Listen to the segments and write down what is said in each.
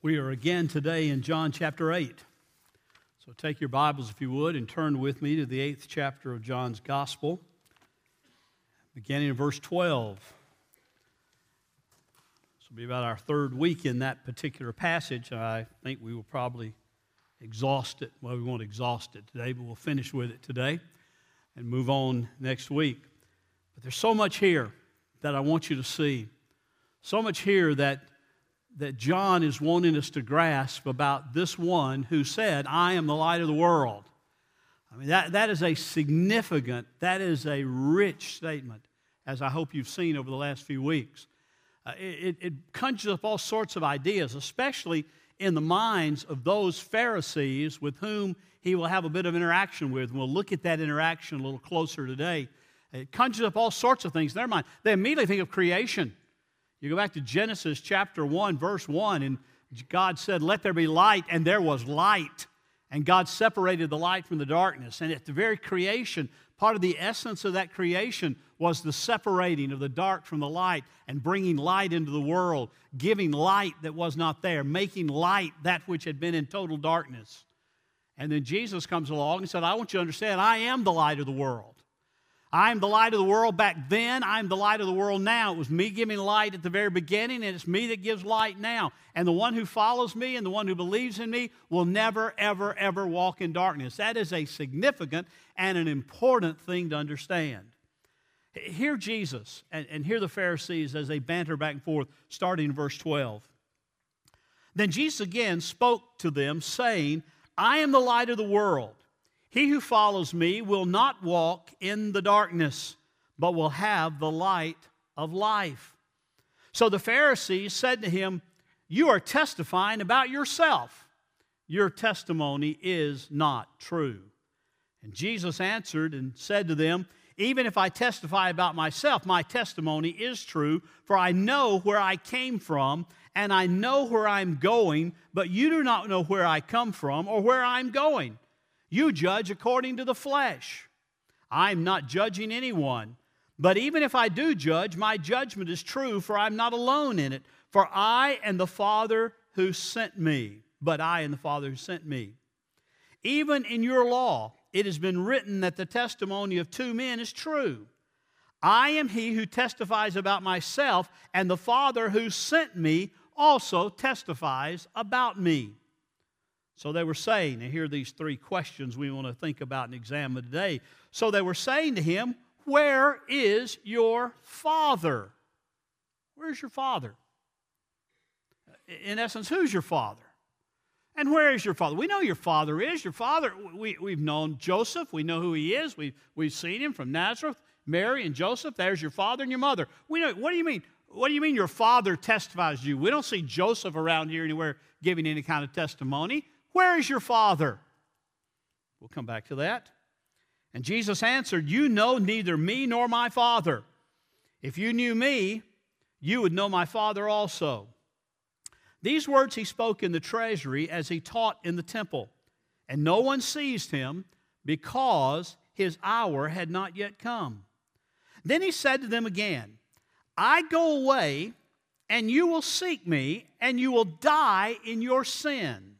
We are again today in John chapter 8. So take your Bibles, if you would, and turn with me to the eighth chapter of John's Gospel, beginning in verse 12. This will be about our third week in that particular passage. I think we will probably exhaust it. Well, we won't exhaust it today, but we'll finish with it today and move on next week. But there's so much here that I want you to see. So much here that that John is wanting us to grasp about this one who said, I am the light of the world. I mean, that, that is a significant, that is a rich statement, as I hope you've seen over the last few weeks. Uh, it, it conjures up all sorts of ideas, especially in the minds of those Pharisees with whom he will have a bit of interaction with. And we'll look at that interaction a little closer today. It conjures up all sorts of things in their mind. They immediately think of creation. You go back to Genesis chapter 1, verse 1, and God said, Let there be light, and there was light. And God separated the light from the darkness. And at the very creation, part of the essence of that creation was the separating of the dark from the light and bringing light into the world, giving light that was not there, making light that which had been in total darkness. And then Jesus comes along and said, I want you to understand, I am the light of the world. I'm the light of the world back then. I'm the light of the world now. It was me giving light at the very beginning, and it's me that gives light now. And the one who follows me and the one who believes in me will never, ever, ever walk in darkness. That is a significant and an important thing to understand. Hear Jesus and, and hear the Pharisees as they banter back and forth, starting in verse 12. Then Jesus again spoke to them, saying, I am the light of the world. He who follows me will not walk in the darkness, but will have the light of life. So the Pharisees said to him, You are testifying about yourself. Your testimony is not true. And Jesus answered and said to them, Even if I testify about myself, my testimony is true, for I know where I came from, and I know where I'm going, but you do not know where I come from or where I'm going. You judge according to the flesh. I'm not judging anyone. But even if I do judge, my judgment is true, for I'm not alone in it. For I and the Father who sent me, but I and the Father who sent me. Even in your law, it has been written that the testimony of two men is true. I am he who testifies about myself, and the Father who sent me also testifies about me. So they were saying, and here are these three questions we want to think about and examine today. So they were saying to him, Where is your father? Where's your father? In essence, who's your father? And where is your father? We know your father is. Your father, we, we've known Joseph. We know who he is. We, we've seen him from Nazareth. Mary and Joseph, there's your father and your mother. We know, what do you mean? What do you mean your father testifies to you? We don't see Joseph around here anywhere giving any kind of testimony. Where is your Father? We'll come back to that. And Jesus answered, You know neither me nor my Father. If you knew me, you would know my Father also. These words he spoke in the treasury as he taught in the temple, and no one seized him because his hour had not yet come. Then he said to them again, I go away, and you will seek me, and you will die in your sin.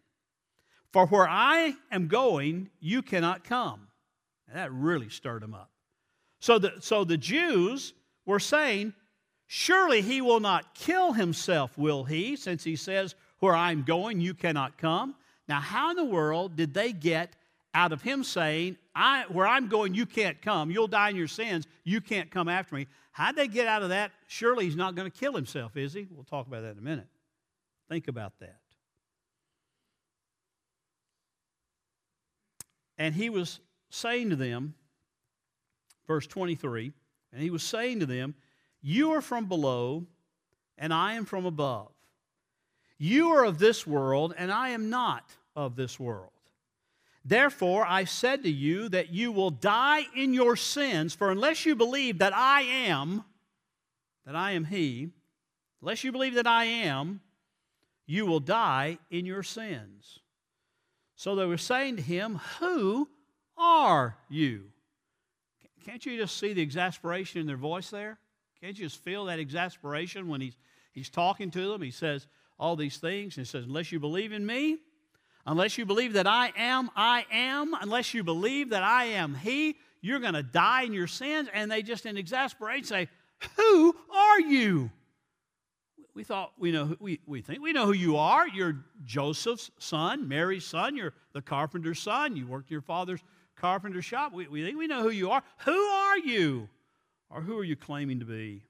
For where I am going, you cannot come. And that really stirred them up. So the, so the Jews were saying, Surely he will not kill himself, will he? Since he says, Where I'm going, you cannot come. Now, how in the world did they get out of him saying, I, Where I'm going, you can't come. You'll die in your sins. You can't come after me. How'd they get out of that? Surely he's not going to kill himself, is he? We'll talk about that in a minute. Think about that. And he was saying to them, verse 23, and he was saying to them, You are from below, and I am from above. You are of this world, and I am not of this world. Therefore, I said to you that you will die in your sins, for unless you believe that I am, that I am He, unless you believe that I am, you will die in your sins. So they were saying to him, Who are you? Can't you just see the exasperation in their voice there? Can't you just feel that exasperation when he's, he's talking to them? He says, all these things. And says, Unless you believe in me, unless you believe that I am, I am, unless you believe that I am He, you're going to die in your sins. And they just in exasperation say, Who are you? We thought we know, we, we think we know who you are. You're Joseph's son, Mary's son. You're the carpenter's son. You worked in your father's carpenter shop. We, we think we know who you are. Who are you? Or who are you claiming to be?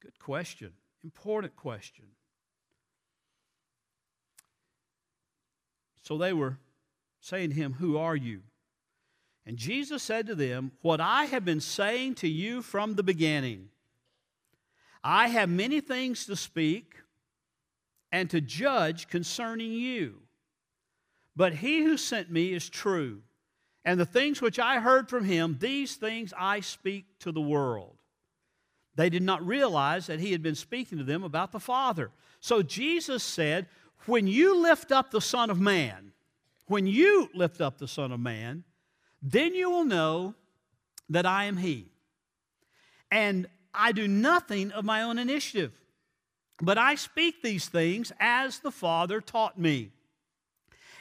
Good question. Important question. So they were saying to him, Who are you? And Jesus said to them, What I have been saying to you from the beginning. I have many things to speak and to judge concerning you. But he who sent me is true, and the things which I heard from him, these things I speak to the world. They did not realize that he had been speaking to them about the Father. So Jesus said, When you lift up the Son of Man, when you lift up the Son of Man, then you will know that I am He. And I do nothing of my own initiative, but I speak these things as the Father taught me.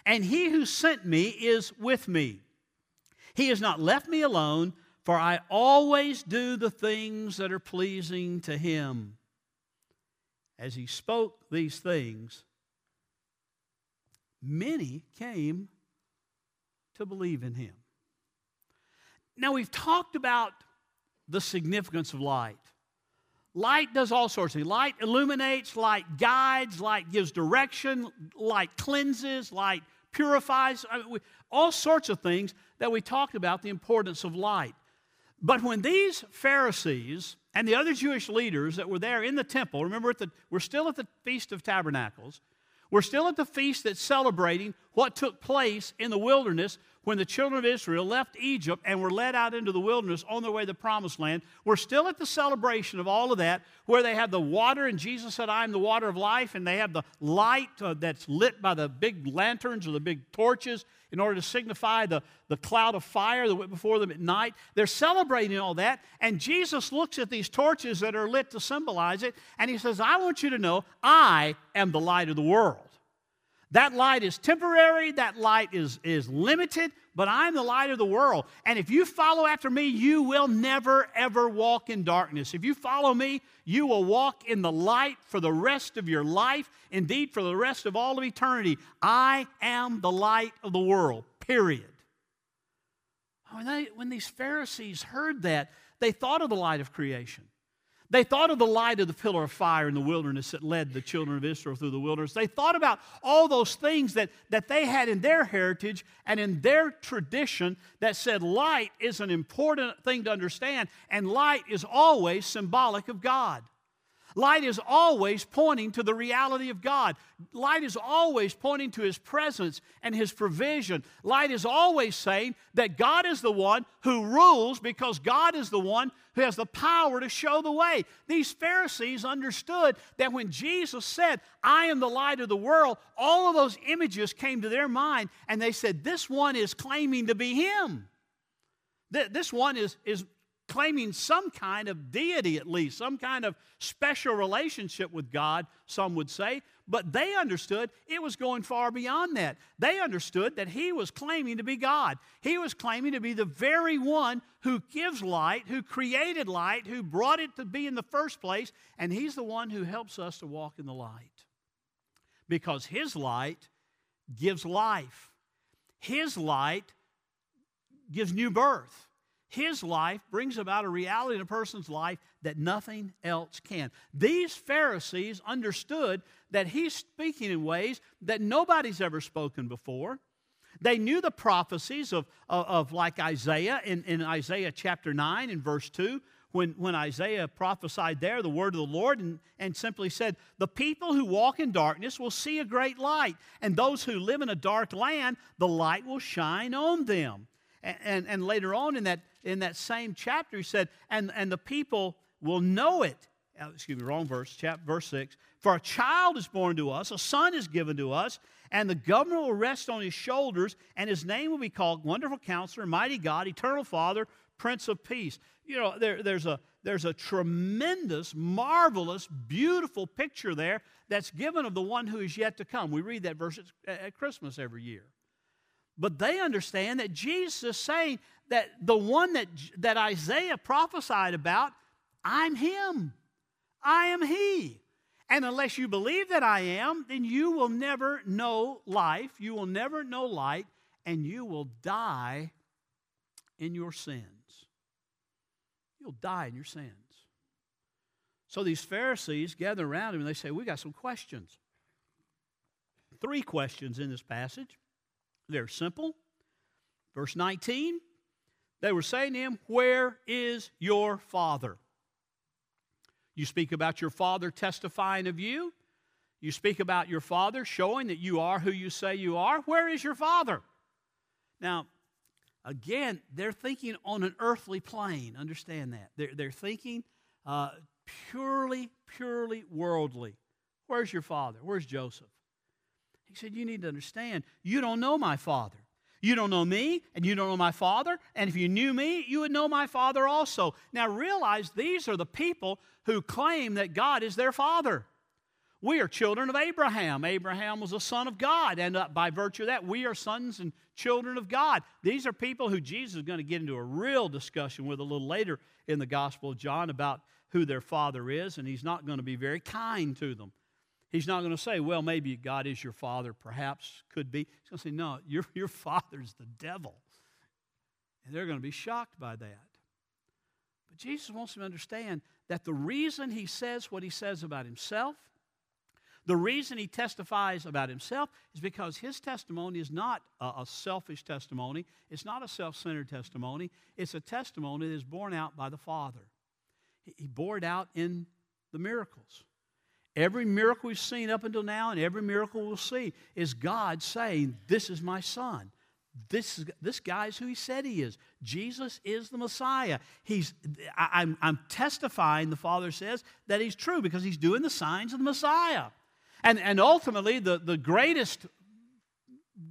And He who sent me is with me. He has not left me alone, for I always do the things that are pleasing to Him. As He spoke these things, many came to believe in Him. Now, we've talked about the significance of light. Light does all sorts of things. Light illuminates, light guides, light gives direction, light cleanses, light purifies, uh, I mean, all sorts of things that we talked about the importance of light. But when these Pharisees and the other Jewish leaders that were there in the temple, remember, the, we're still at the Feast of Tabernacles, we're still at the feast that's celebrating what took place in the wilderness when the children of Israel left Egypt and were led out into the wilderness on their way to the promised land. We're still at the celebration of all of that, where they have the water, and Jesus said, I am the water of life, and they have the light uh, that's lit by the big lanterns or the big torches in order to signify the, the cloud of fire that went before them at night. They're celebrating all that, and Jesus looks at these torches that are lit to symbolize it, and he says, I want you to know I am the light of the world. That light is temporary, that light is, is limited, but I'm the light of the world. And if you follow after me, you will never, ever walk in darkness. If you follow me, you will walk in the light for the rest of your life, indeed, for the rest of all of eternity. I am the light of the world, period. When, they, when these Pharisees heard that, they thought of the light of creation. They thought of the light of the pillar of fire in the wilderness that led the children of Israel through the wilderness. They thought about all those things that, that they had in their heritage and in their tradition that said light is an important thing to understand, and light is always symbolic of God. Light is always pointing to the reality of God. Light is always pointing to His presence and His provision. Light is always saying that God is the one who rules because God is the one who has the power to show the way. These Pharisees understood that when Jesus said, I am the light of the world, all of those images came to their mind and they said, This one is claiming to be Him. This one is, is claiming some kind of deity, at least, some kind of special relationship with God, some would say. But they understood it was going far beyond that. They understood that he was claiming to be God. He was claiming to be the very one who gives light, who created light, who brought it to be in the first place, and he's the one who helps us to walk in the light. Because his light gives life, his light gives new birth. His life brings about a reality in a person's life that nothing else can. These Pharisees understood that he's speaking in ways that nobody's ever spoken before. They knew the prophecies of, of, of like Isaiah in, in Isaiah chapter 9 in verse 2, when, when Isaiah prophesied there the word of the Lord and, and simply said, The people who walk in darkness will see a great light, and those who live in a dark land, the light will shine on them. And, and, and later on in that, in that same chapter, he said, and, and the people will know it. Excuse me, wrong verse, chapter, verse 6. For a child is born to us, a son is given to us, and the government will rest on his shoulders, and his name will be called Wonderful Counselor, Mighty God, Eternal Father, Prince of Peace. You know, there, there's, a, there's a tremendous, marvelous, beautiful picture there that's given of the one who is yet to come. We read that verse at Christmas every year. But they understand that Jesus is saying that the one that, that Isaiah prophesied about, I'm him. I am he. And unless you believe that I am, then you will never know life, you will never know light, and you will die in your sins. You'll die in your sins. So these Pharisees gather around him and they say, We got some questions. Three questions in this passage. They're simple. Verse 19, they were saying to him, Where is your father? You speak about your father testifying of you. You speak about your father showing that you are who you say you are. Where is your father? Now, again, they're thinking on an earthly plane. Understand that. They're, they're thinking uh, purely, purely worldly. Where's your father? Where's Joseph? He said, You need to understand, you don't know my father. You don't know me, and you don't know my father. And if you knew me, you would know my father also. Now realize these are the people who claim that God is their father. We are children of Abraham. Abraham was a son of God, and uh, by virtue of that, we are sons and children of God. These are people who Jesus is going to get into a real discussion with a little later in the Gospel of John about who their father is, and he's not going to be very kind to them. He's not going to say, well, maybe God is your father, perhaps, could be. He's going to say, no, your, your father's the devil. And they're going to be shocked by that. But Jesus wants them to understand that the reason he says what he says about himself, the reason he testifies about himself is because his testimony is not a, selfish testimony. It's not a self centered testimony. It's a testimony that is borne out by the Father. He, he bore it out in the miracles. Every miracle we've seen up until now and every miracle we'll see is God saying, This is my son. This, is, this guy is who he said he is. Jesus is the Messiah. He's, I, I'm, I'm testifying, the Father says, that he's true because he's doing the signs of the Messiah. And, and ultimately, the, the greatest,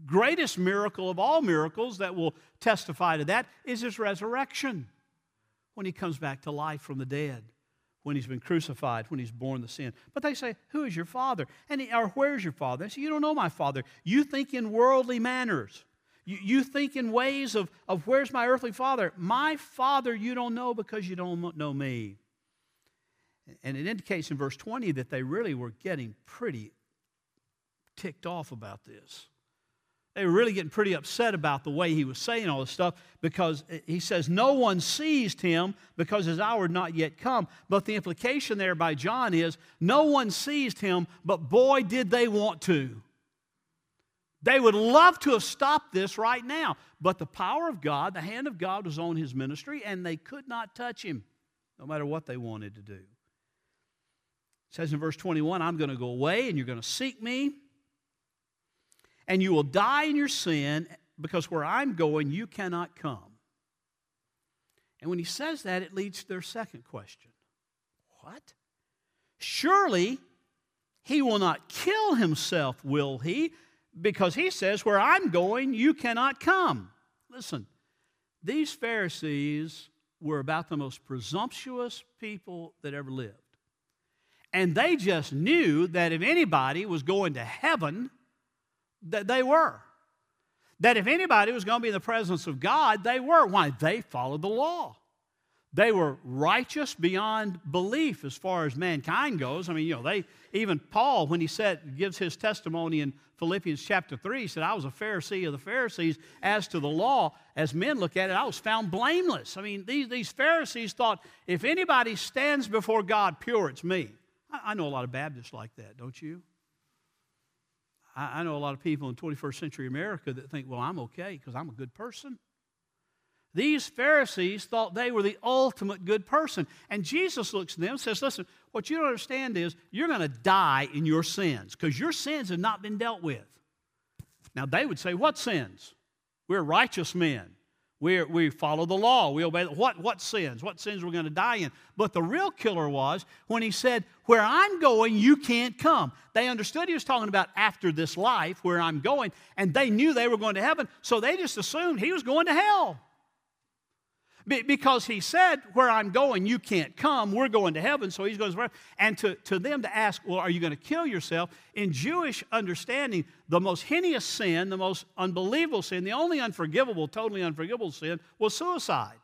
greatest miracle of all miracles that will testify to that is his resurrection when he comes back to life from the dead when he's been crucified, when he's borne the sin. But they say, Who is your father? And he, or where's your father? They say, You don't know my father. You think in worldly manners. You, you think in ways of, of where's my earthly father? My father you don't know because you don't know me. And it indicates in verse 20 that they really were getting pretty ticked off about this they were really getting pretty upset about the way he was saying all this stuff because he says, No one seized him because his hour had not yet come. But the implication there by John is, No one seized him, but boy, did they want to. They would love to have stopped this right now. But the power of God, the hand of God was on his ministry, and they could not touch him, no matter what they wanted to do. It says in verse 21, I'm going to go away, and you're going to seek me and you will die in your sin because where I'm going, you cannot come. And when he says that, it leads to their second question What? Surely he will not kill himself, will he? Because he says, Where I'm going, you cannot come. Listen, these Pharisees were about the most presumptuous people that ever lived. And they just knew that if anybody was going to heaven, that they were. That if anybody was going to be in the presence of God, they were. Why? They followed the law. They were righteous beyond belief as far as mankind goes. I mean, you know, they even Paul, when he said gives his testimony in Philippians chapter 3, he said, I was a Pharisee of the Pharisees. As to the law, as men look at it, I was found blameless. I mean, these, these Pharisees thought if anybody stands before God pure, it's me. I, I know a lot of Baptists like that, don't you? I, I know a lot of people in 21st century America that think, well, I'm okay because I'm a good person. These Pharisees thought they were the ultimate good person. And Jesus looks at them and says, Listen, what you don't understand is you're going to die in your sins because your sins have not been dealt with. Now, they would say, What sins? We're righteous men. We, we follow the law. We obey. What, what sins? What sins we're going to die in? But the real killer was when he said, Where I'm going, you can't come. They understood he was talking about after this life, where I'm going, and they knew they were going to heaven, so they just assumed he was going to hell. Because he said, Where I'm going, you can't come. We're going to heaven. So he's going to. And to, to them to ask, Well, are you going to kill yourself? In Jewish understanding, the most heinous sin, the most unbelievable sin, the only unforgivable, totally unforgivable sin was suicide.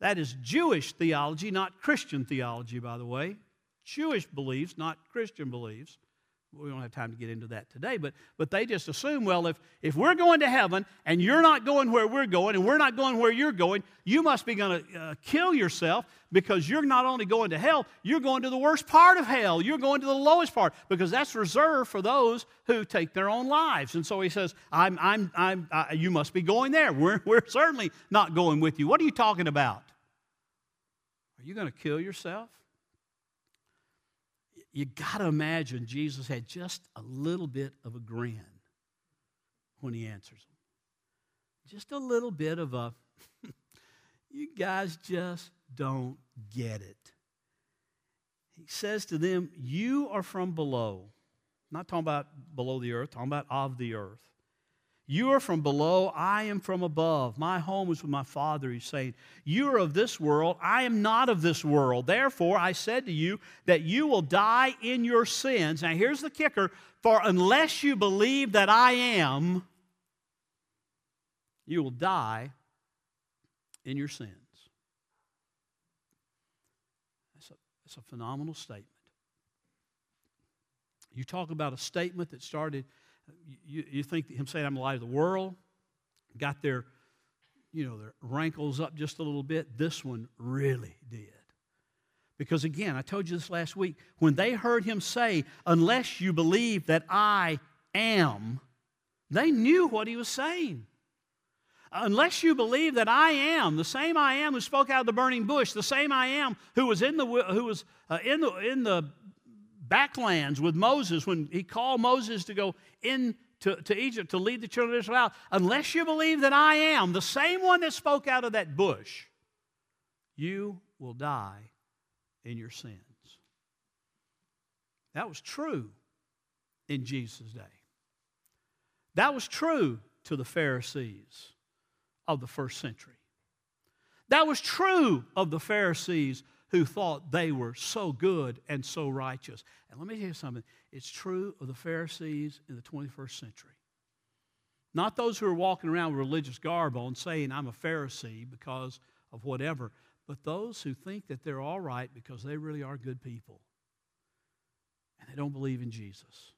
That is Jewish theology, not Christian theology, by the way. Jewish beliefs, not Christian beliefs we don't have time to get into that today, but, but they just assume, well, if, if we're going to heaven and you're not going where we're going and we're not going where you're going, you must be going to uh, kill yourself because you're not only going to hell, you're going to the worst part of hell. You're going to the lowest part because that's reserved for those who take their own lives. And so he says, I'm, I'm, I'm, I, you must be going there. We're, we're certainly not going with you. What are you talking about? Are you going to kill yourself? You got to imagine Jesus had just a little bit of a grin when he answers them. Just a little bit of a, you guys just don't get it. He says to them, You are from below. Not talking about below the earth, talking about of the earth. You are from below, I am from above. My home is with my Father, he's saying. You are of this world, I am not of this world. Therefore, I said to you that you will die in your sins. Now, here's the kicker for unless you believe that I am, you will die in your sins. That's a, that's a phenomenal statement. You talk about a statement that started you, you think him saying, I'm the light of the world, got their, you know, their rankles up just a little bit. This one really did. Because again, I told you this last week, when they heard him say, Unless you believe that I am, they knew what he was saying. Unless you believe that I am, the same I am who spoke out of the burning bush, the same I am who was in the, who was, uh, in the, in the backlands with Moses when he called Moses to go into to Egypt to lead the children of Israel out, unless you believe that I am the same one that spoke out of that bush, you will die in your sins. That was true in Jesus' day. That was true to the Pharisees of the first century. That was true of the Pharisees who thought they were so good and so righteous. And let me tell you something it's true of the Pharisees in the 21st century. Not those who are walking around with religious garb on saying, I'm a Pharisee because of whatever, but those who think that they're all right because they really are good people. And they don't believe in Jesus.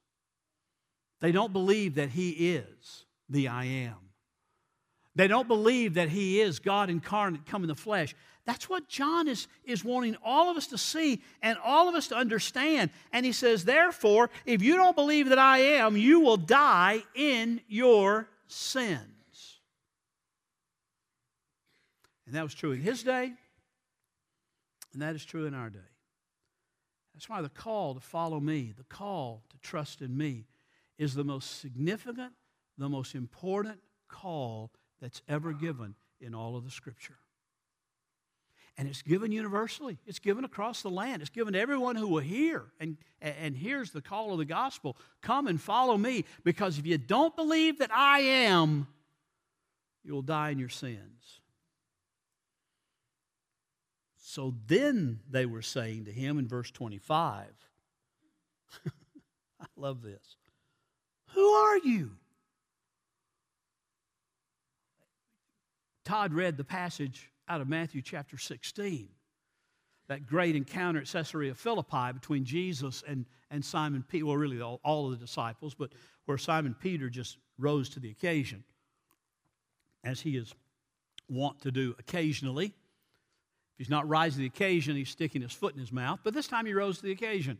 They don't believe that He is the I am. They don't believe that He is God incarnate come in the flesh. That's what John is, is wanting all of us to see and all of us to understand. And he says, Therefore, if you don't believe that I am, you will die in your sins. And that was true in his day, and that is true in our day. That's why the call to follow me, the call to trust in me, is the most significant, the most important call that's ever given in all of the Scripture. And it's given universally. It's given across the land. It's given to everyone who will hear and, and hears the call of the gospel. Come and follow me, because if you don't believe that I am, you will die in your sins. So then they were saying to him in verse 25, I love this. Who are you? Todd read the passage out of Matthew chapter 16. That great encounter at Caesarea Philippi between Jesus and, and Simon Peter, well, really all, all of the disciples, but where Simon Peter just rose to the occasion, as he is wont to do occasionally. If he's not rising to the occasion, he's sticking his foot in his mouth, but this time he rose to the occasion.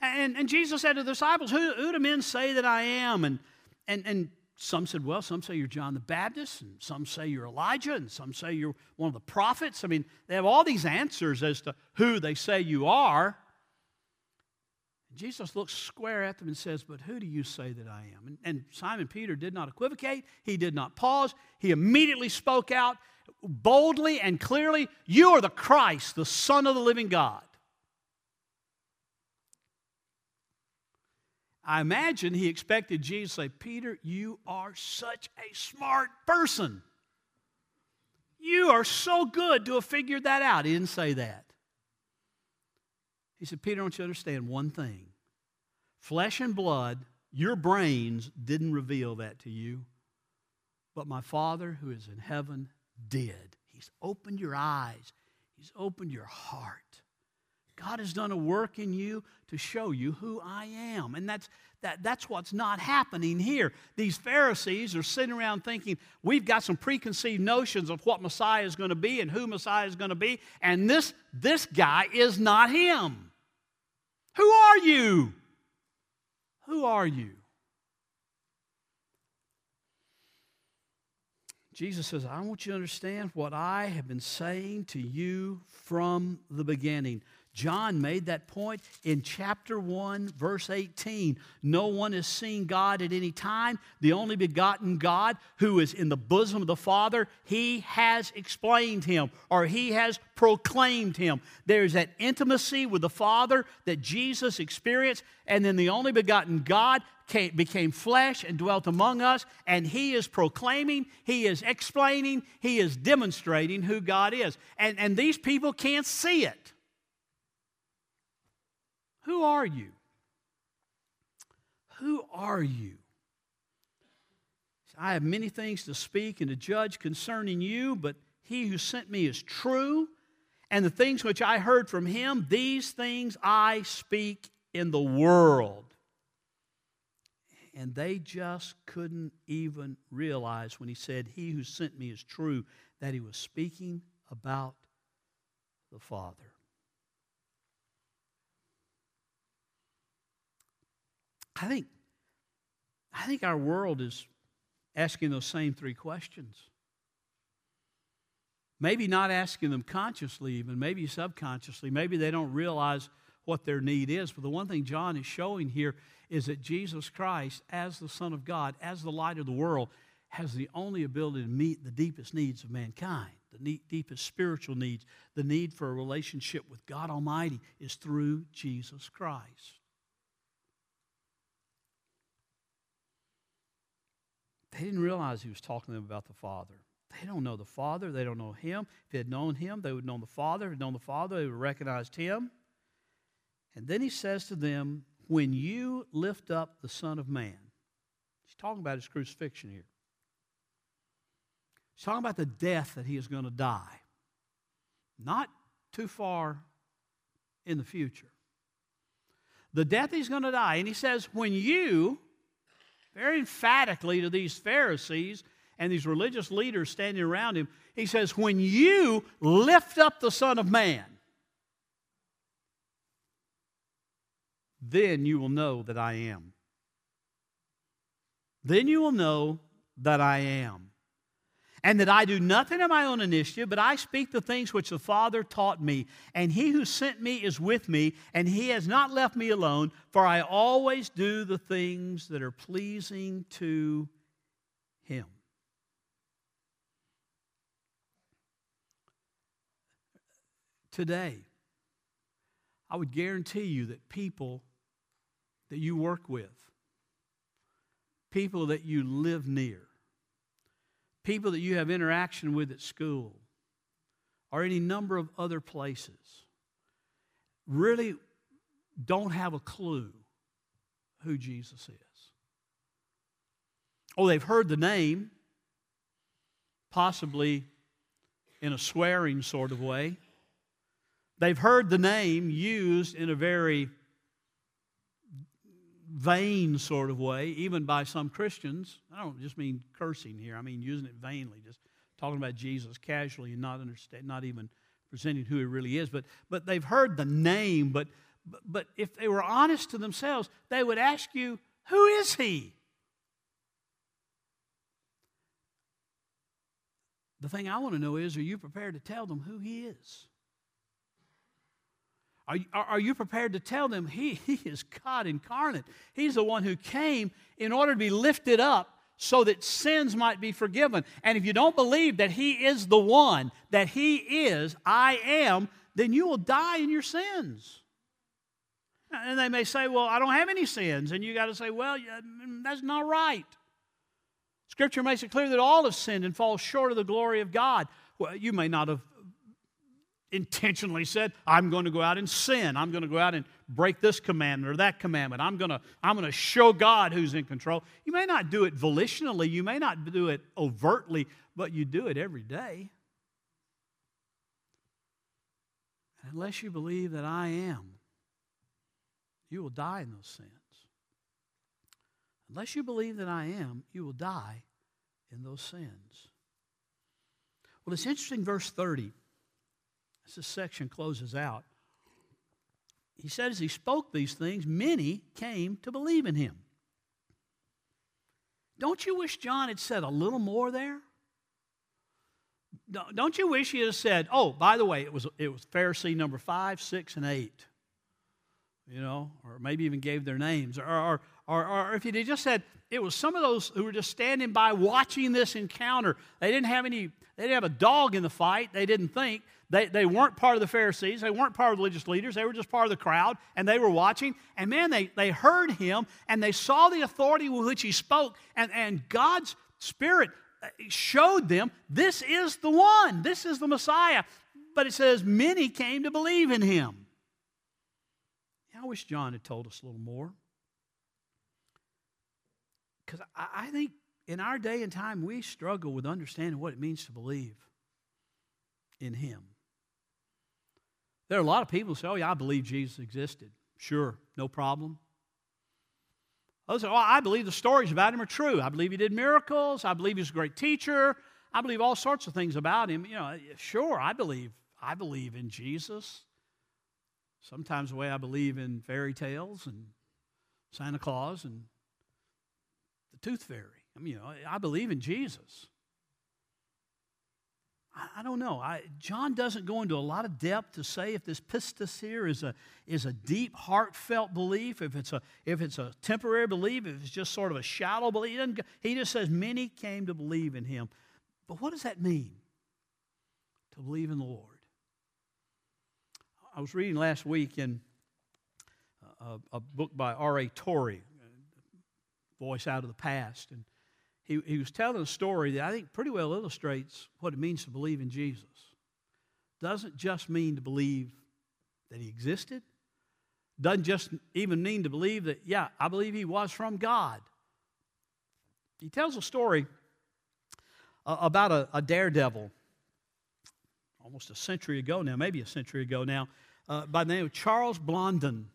And, and Jesus said to the disciples, Who, who do men say that I am? And, and, and some said, well, some say you're John the Baptist, and some say you're Elijah, and some say you're one of the prophets. I mean, they have all these answers as to who they say you are. Jesus looks square at them and says, But who do you say that I am? And, and Simon Peter did not equivocate, he did not pause. He immediately spoke out boldly and clearly You are the Christ, the Son of the living God. I imagine he expected Jesus to say, Peter, you are such a smart person. You are so good to have figured that out. He didn't say that. He said, Peter, don't you understand one thing? Flesh and blood, your brains didn't reveal that to you, but my Father who is in heaven did. He's opened your eyes, He's opened your heart. God has done a work in you to show you who I am. And that's, that, that's what's not happening here. These Pharisees are sitting around thinking, we've got some preconceived notions of what Messiah is going to be and who Messiah is going to be, and this, this guy is not him. Who are you? Who are you? Jesus says, I want you to understand what I have been saying to you from the beginning. John made that point in chapter 1, verse 18. No one has seen God at any time. The only begotten God who is in the bosom of the Father, he has explained him or he has proclaimed him. There's that intimacy with the Father that Jesus experienced, and then the only begotten God came, became flesh and dwelt among us, and he is proclaiming, he is explaining, he is demonstrating who God is. And, and these people can't see it. Who are you? Who are you? I have many things to speak and to judge concerning you, but he who sent me is true, and the things which I heard from him, these things I speak in the world. And they just couldn't even realize when he said, He who sent me is true, that he was speaking about the Father. I think, I think our world is asking those same three questions. Maybe not asking them consciously, even, maybe subconsciously. Maybe they don't realize what their need is. But the one thing John is showing here is that Jesus Christ, as the Son of God, as the light of the world, has the only ability to meet the deepest needs of mankind, the deepest spiritual needs. The need for a relationship with God Almighty is through Jesus Christ. They didn't realize he was talking to them about the Father. They don't know the Father. They don't know him. If they had known him, they would have known the Father. If they had known the Father, they would have recognized him. And then he says to them, When you lift up the Son of Man, he's talking about his crucifixion here. He's talking about the death that he is going to die. Not too far in the future. The death he's going to die. And he says, When you very emphatically to these Pharisees and these religious leaders standing around him. He says, When you lift up the Son of Man, then you will know that I am. Then you will know that I am and that I do nothing of my own initiative, but I speak the things which the Father taught me. And he who sent me is with me, and he has not left me alone, for I always do the things that are pleasing to him. Today, I would guarantee you that people that you work with, people that you live near, people that you have interaction with at school, or any number of other places, really don't have a clue who Jesus is. Oh, they've heard the name, possibly in a swearing sort of way. They've heard the name used in a very vain sort of way, even by some Christians. I don't just mean cursing here, I mean using it vainly, just talking about Jesus casually and not understand, not even presenting who he really is. But, but they've heard the name, but, but, if they were honest to themselves, they would ask you, Who is he? The thing I want to know is, are you prepared to tell them who he is? Are, are you prepared to tell them he, he is God incarnate? He's the one who came in order to be lifted up so that sins might be forgiven. And if you don't believe that He is the one, that He is, I am, then you will die in your sins. And they may say, Well, I don't have any sins. And you got to say, Well, mm, that's not right. Scripture makes it clear that all have sinned and fall short of the glory of God. Well, you may not have intentionally said, I'm going to go out and sin. I'm going to go out and break this commandment or that commandment. I'm going to, I'm going to show God who's in control. You may not do it volitionally, you may not do it overtly, but you do it every day. Unless you believe that I am, you will die in those sins. Unless you believe that I am, you will die in those sins. Well, it's interesting, verse 30 as this section closes out, he said as he spoke these things, many came to believe in him. Don't you wish John had said a little more there? Don't you wish he had said, oh, by the way, it was, it was Pharisee number five, six, and eight? You know, or maybe even gave their names. Or, or, or, or if he just said, it was some of those who were just standing by watching this encounter. They didn't have any, they didn't have a dog in the fight. They didn't think. They, they weren't part of the Pharisees. They weren't part of the religious leaders. They were just part of the crowd, and they were watching. And man, they, they heard him, and they saw the authority with which he spoke, and, and God's Spirit uh, showed them this is the one, this is the Messiah. But it says, many came to believe in him. I wish John had told us a little more. Because I, I think in our day and time, we struggle with understanding what it means to believe in him. There are a lot of people who say, oh, yeah, I believe Jesus existed. Sure, no problem. Others say, oh, I believe the stories about him are true. I believe he did miracles. I believe he's a great teacher. I believe all sorts of things about him. You know, eh, sure, I believe. I believe in Jesus. Sometimes the way I believe in fairy tales and Santa Claus and the tooth fairy. I mean, you know, I believe in Jesus. I, don't know. I, John doesn't go into a lot of depth to say if this pistis here is a, is a deep, heartfelt belief, if it's, a, if it's a temporary belief, if it's just sort of a shallow belief. He, he just says, Many came to believe in him. But what does that mean? To believe in the Lord. I was reading last week in uh, a, a book by R.A. Torrey, Voice Out of the Past. And he, he was telling a story that I think pretty well illustrates what it means to believe in Jesus. Doesn't just mean to believe that he existed, doesn't just even mean to believe that, yeah, I believe he was from God. He tells a story uh, about a, a, daredevil almost a century ago now, maybe a century ago now, uh, by the name of Charles Blondin.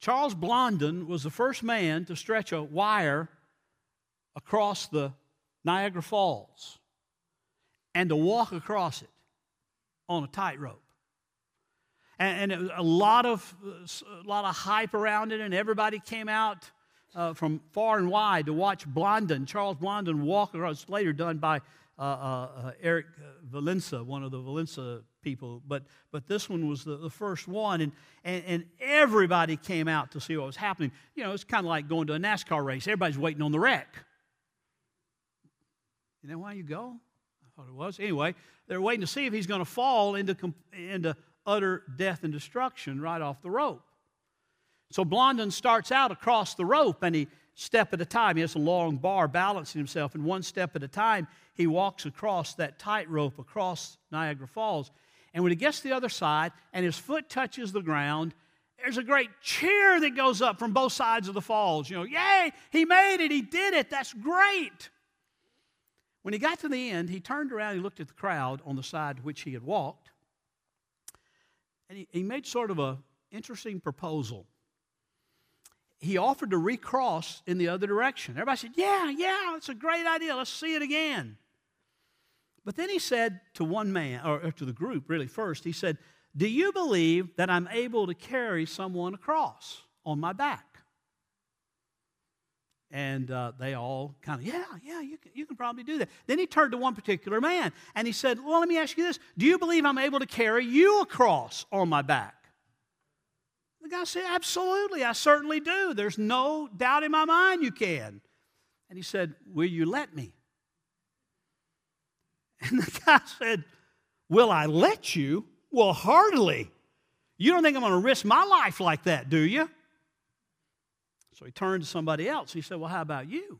Charles Blondin was the first man to stretch a wire across the Niagara Falls and to walk across it on a tightrope. And, and a lot of a lot of hype around it, and everybody came out uh, from far and wide to watch Blondin, Charles Blondin, walk across. Later done by uh, uh, uh Eric Wallenda, one of the Wallenda people, but but this one was the, the first one, and, and and everybody came out to see what was happening. You know, it's kind of like going to a NASCAR race. Everybody's waiting on the wreck. You know why you go? I thought it was. Anyway, they're waiting to see if he's going to fall into, into utter death and destruction right off the rope. So Blondin starts out across the rope and he, step at a time, he has a long bar balancing himself, and one step at a time, he walks across that tightrope across Niagara Falls. And when he gets to the other side and his foot touches the ground, there's a great cheer that goes up from both sides of the falls. You know, yay, he made it, he did it, that's great. When he got to the end, he turned around and looked at the crowd on the side which he had walked. And he, he made sort of an interesting proposal. He offered to recross in the other direction. Everybody said, Yeah, yeah, it's a great idea. Let's see it again. But then he said to one man, or to the group really first, he said, Do you believe that I'm able to carry someone across on my back? And uh, they all kind of, yeah, yeah, you can, you can probably do that. Then he turned to one particular man and he said, Well, let me ask you this Do you believe I'm able to carry you across on my back? The guy said, Absolutely, I certainly do. There's no doubt in my mind you can. And he said, Will you let me? And the guy said, Will I let you? Well, hardly. You don't think I'm going to risk my life like that, do you? So he turned to somebody else. He said, Well, how about you?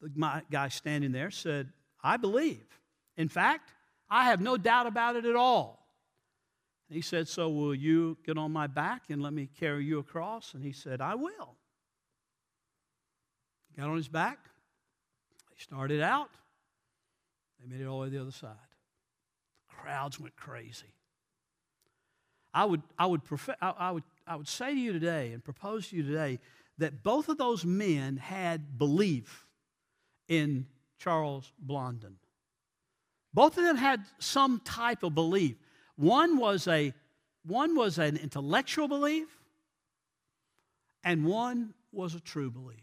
The guy standing there said, I believe. In fact, I have no doubt about it at all. And He said, So will you get on my back and let me carry you across? And he said, I will. He got on his back. They started out. They made it all the way to the other side. The crowds went crazy. I would, I would, prefer, I, I, would, I would say to you today and propose to you today that both of those men had belief in Charles Blondin. Both of them had some type of belief. One was, a, one was an intellectual belief, and one was a true belief.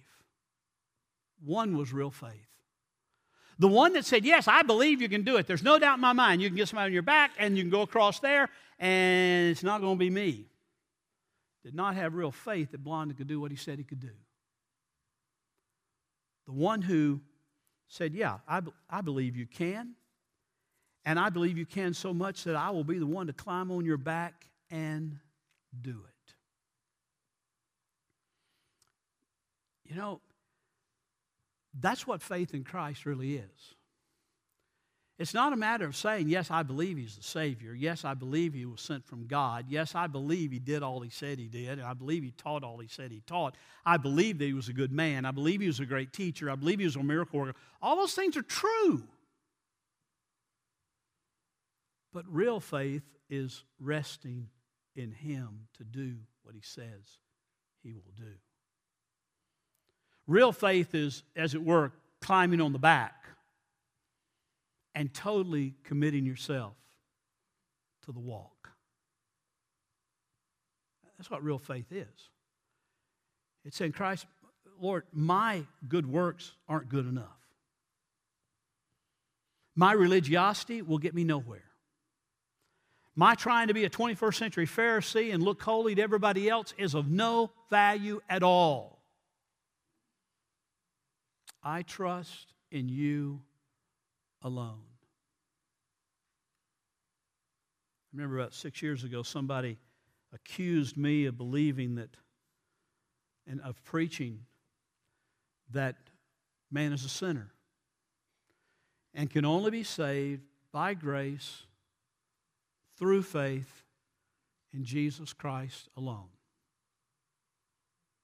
One was real faith. The one that said, Yes, I believe you can do it. There's no doubt in my mind. You can get somebody on your back and you can go across there, and it's not going to be me. Did not have real faith that Blondin could do what he said he could do. The one who said, Yeah, I, I believe you can. And I believe you can so much that I will be the one to climb on your back and do it. You know, that's what faith in Christ really is. It's not a matter of saying, Yes, I believe He's the Savior. Yes, I believe He was sent from God. Yes, I believe He did all He said He did. And I believe He taught all He said He taught. I believe that He was a good man. I believe He was a great teacher. I believe He was a miracle worker. All those things are true. But real faith is resting in Him to do what He says He will do. Real faith is, as it were, climbing on the back and totally committing yourself to the walk. That's what real faith is. It's saying, Christ, Lord, my good works aren't good enough. My religiosity will get me nowhere. My trying to be a 21st century Pharisee and look holy to everybody else is of no value at all. I trust in you alone. I remember about six years ago, somebody accused me of believing that and of preaching that man is a sinner and can only be saved by grace through faith in Jesus Christ alone.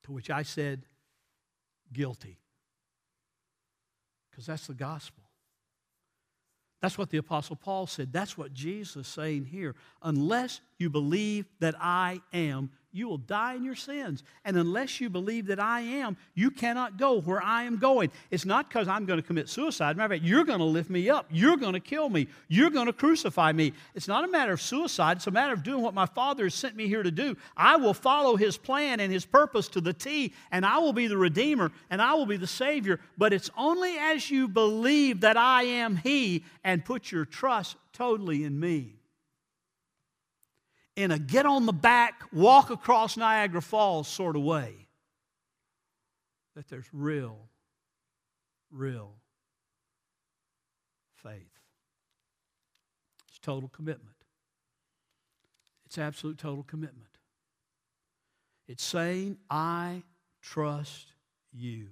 To which I said, guilty. Because that's the gospel. That's what the Apostle Paul said. That's what Jesus is saying here. Unless you believe that I am you will die in your sins. And unless you believe that I am, you cannot go where I am going. It's not because I'm going to commit suicide. Matter of fact, you're going to lift me up. You're going to kill me. You're going to crucify me. It's not a matter of suicide. It's a matter of doing what my Father has sent me here to do. I will follow His plan and His purpose to the T, and I will be the Redeemer and I will be the Savior. But it's only as you believe that I am He and put your trust totally in me in a get on the back, walk across Niagara Falls sort of way. That there's real, real faith. It's total commitment. It's absolute total commitment. It's saying, I trust you.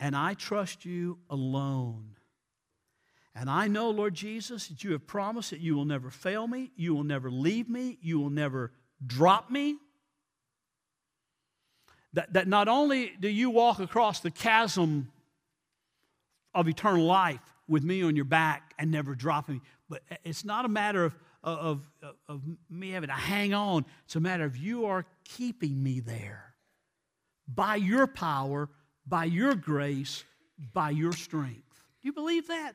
And I trust you alone. And I know, Lord Jesus, that you have promised that you will never fail me, you will never leave me, you will never drop me. That, that not only do you walk across the chasm of eternal life with me on your back and never drop me, but it's not a matter of, of, of, of me having to hang on. It's a matter of you are keeping me there by your power, by your grace, by your strength. Do you believe that?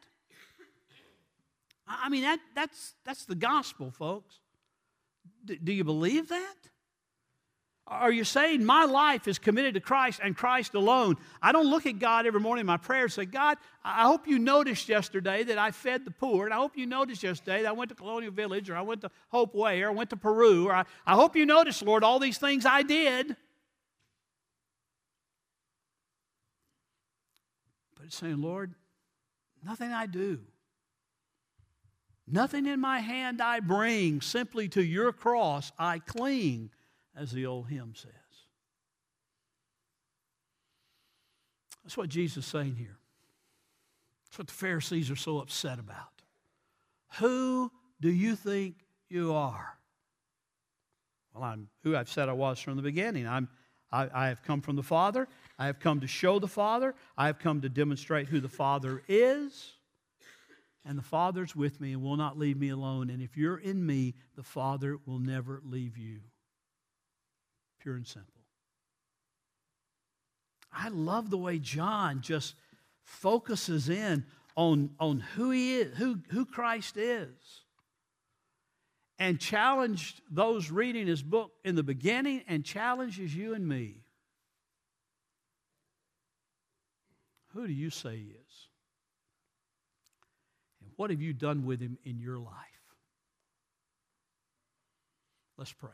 I mean, that, that's, that's the gospel, folks. D- do you believe that? Are you saying my life is committed to Christ and Christ alone? I don't look at God every morning in my prayer and say, God, I hope you noticed yesterday that I fed the poor, and I hope you noticed yesterday that I went to Colonial Village, or I went to Hope Way, or I went to Peru, or I, I hope you noticed, Lord, all these things I did. But it's saying, Lord, nothing I do Nothing in my hand I bring, simply to your cross I cling, as the old hymn says. That's what Jesus is saying here. That's what the Pharisees are so upset about. Who do you think you are? Well, I'm who I've said I was from the beginning. I'm, I, I have come from the Father. I have come to show the Father. I have come to demonstrate who the Father is. And the Father's with me and will not leave me alone. And if you're in me, the Father will never leave you. Pure and simple. I love the way John just focuses in on, on who he is, who, who Christ is and challenged those reading his book in the beginning and challenges you and me. Who do you say he is? What have you done with him in your life? Let's pray.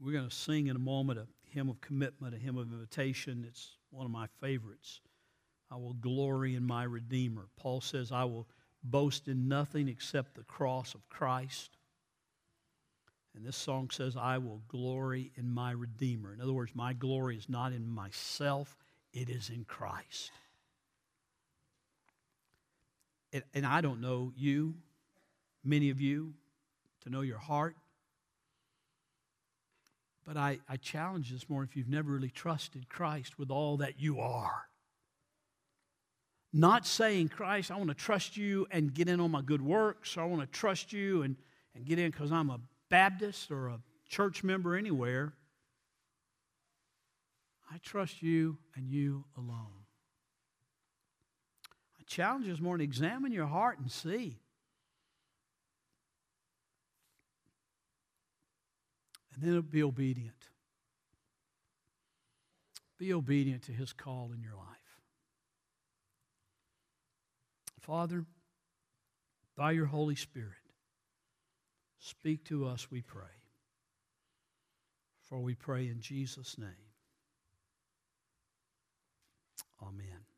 We're going to sing in a moment a hymn of commitment, a hymn of invitation. It's one of my favorites. I will glory in my Redeemer. Paul says, I will boast in nothing except the cross of Christ. And this song says, I will glory in my Redeemer. In other words, my glory is not in myself, it is in Christ. And I don't know you, many of you, to know your heart. But I, I challenge this morning if you've never really trusted Christ with all that you are. Not saying, Christ, I want to trust you and get in on my good works, or I want to trust you and, and get in because I'm a Baptist or a church member anywhere. I trust you and you alone. I challenge you this morning examine your heart and see. And then be obedient. Be obedient to his call in your life. Father, by your Holy Spirit, speak to us, we pray. For we pray in Jesus' name. Amen.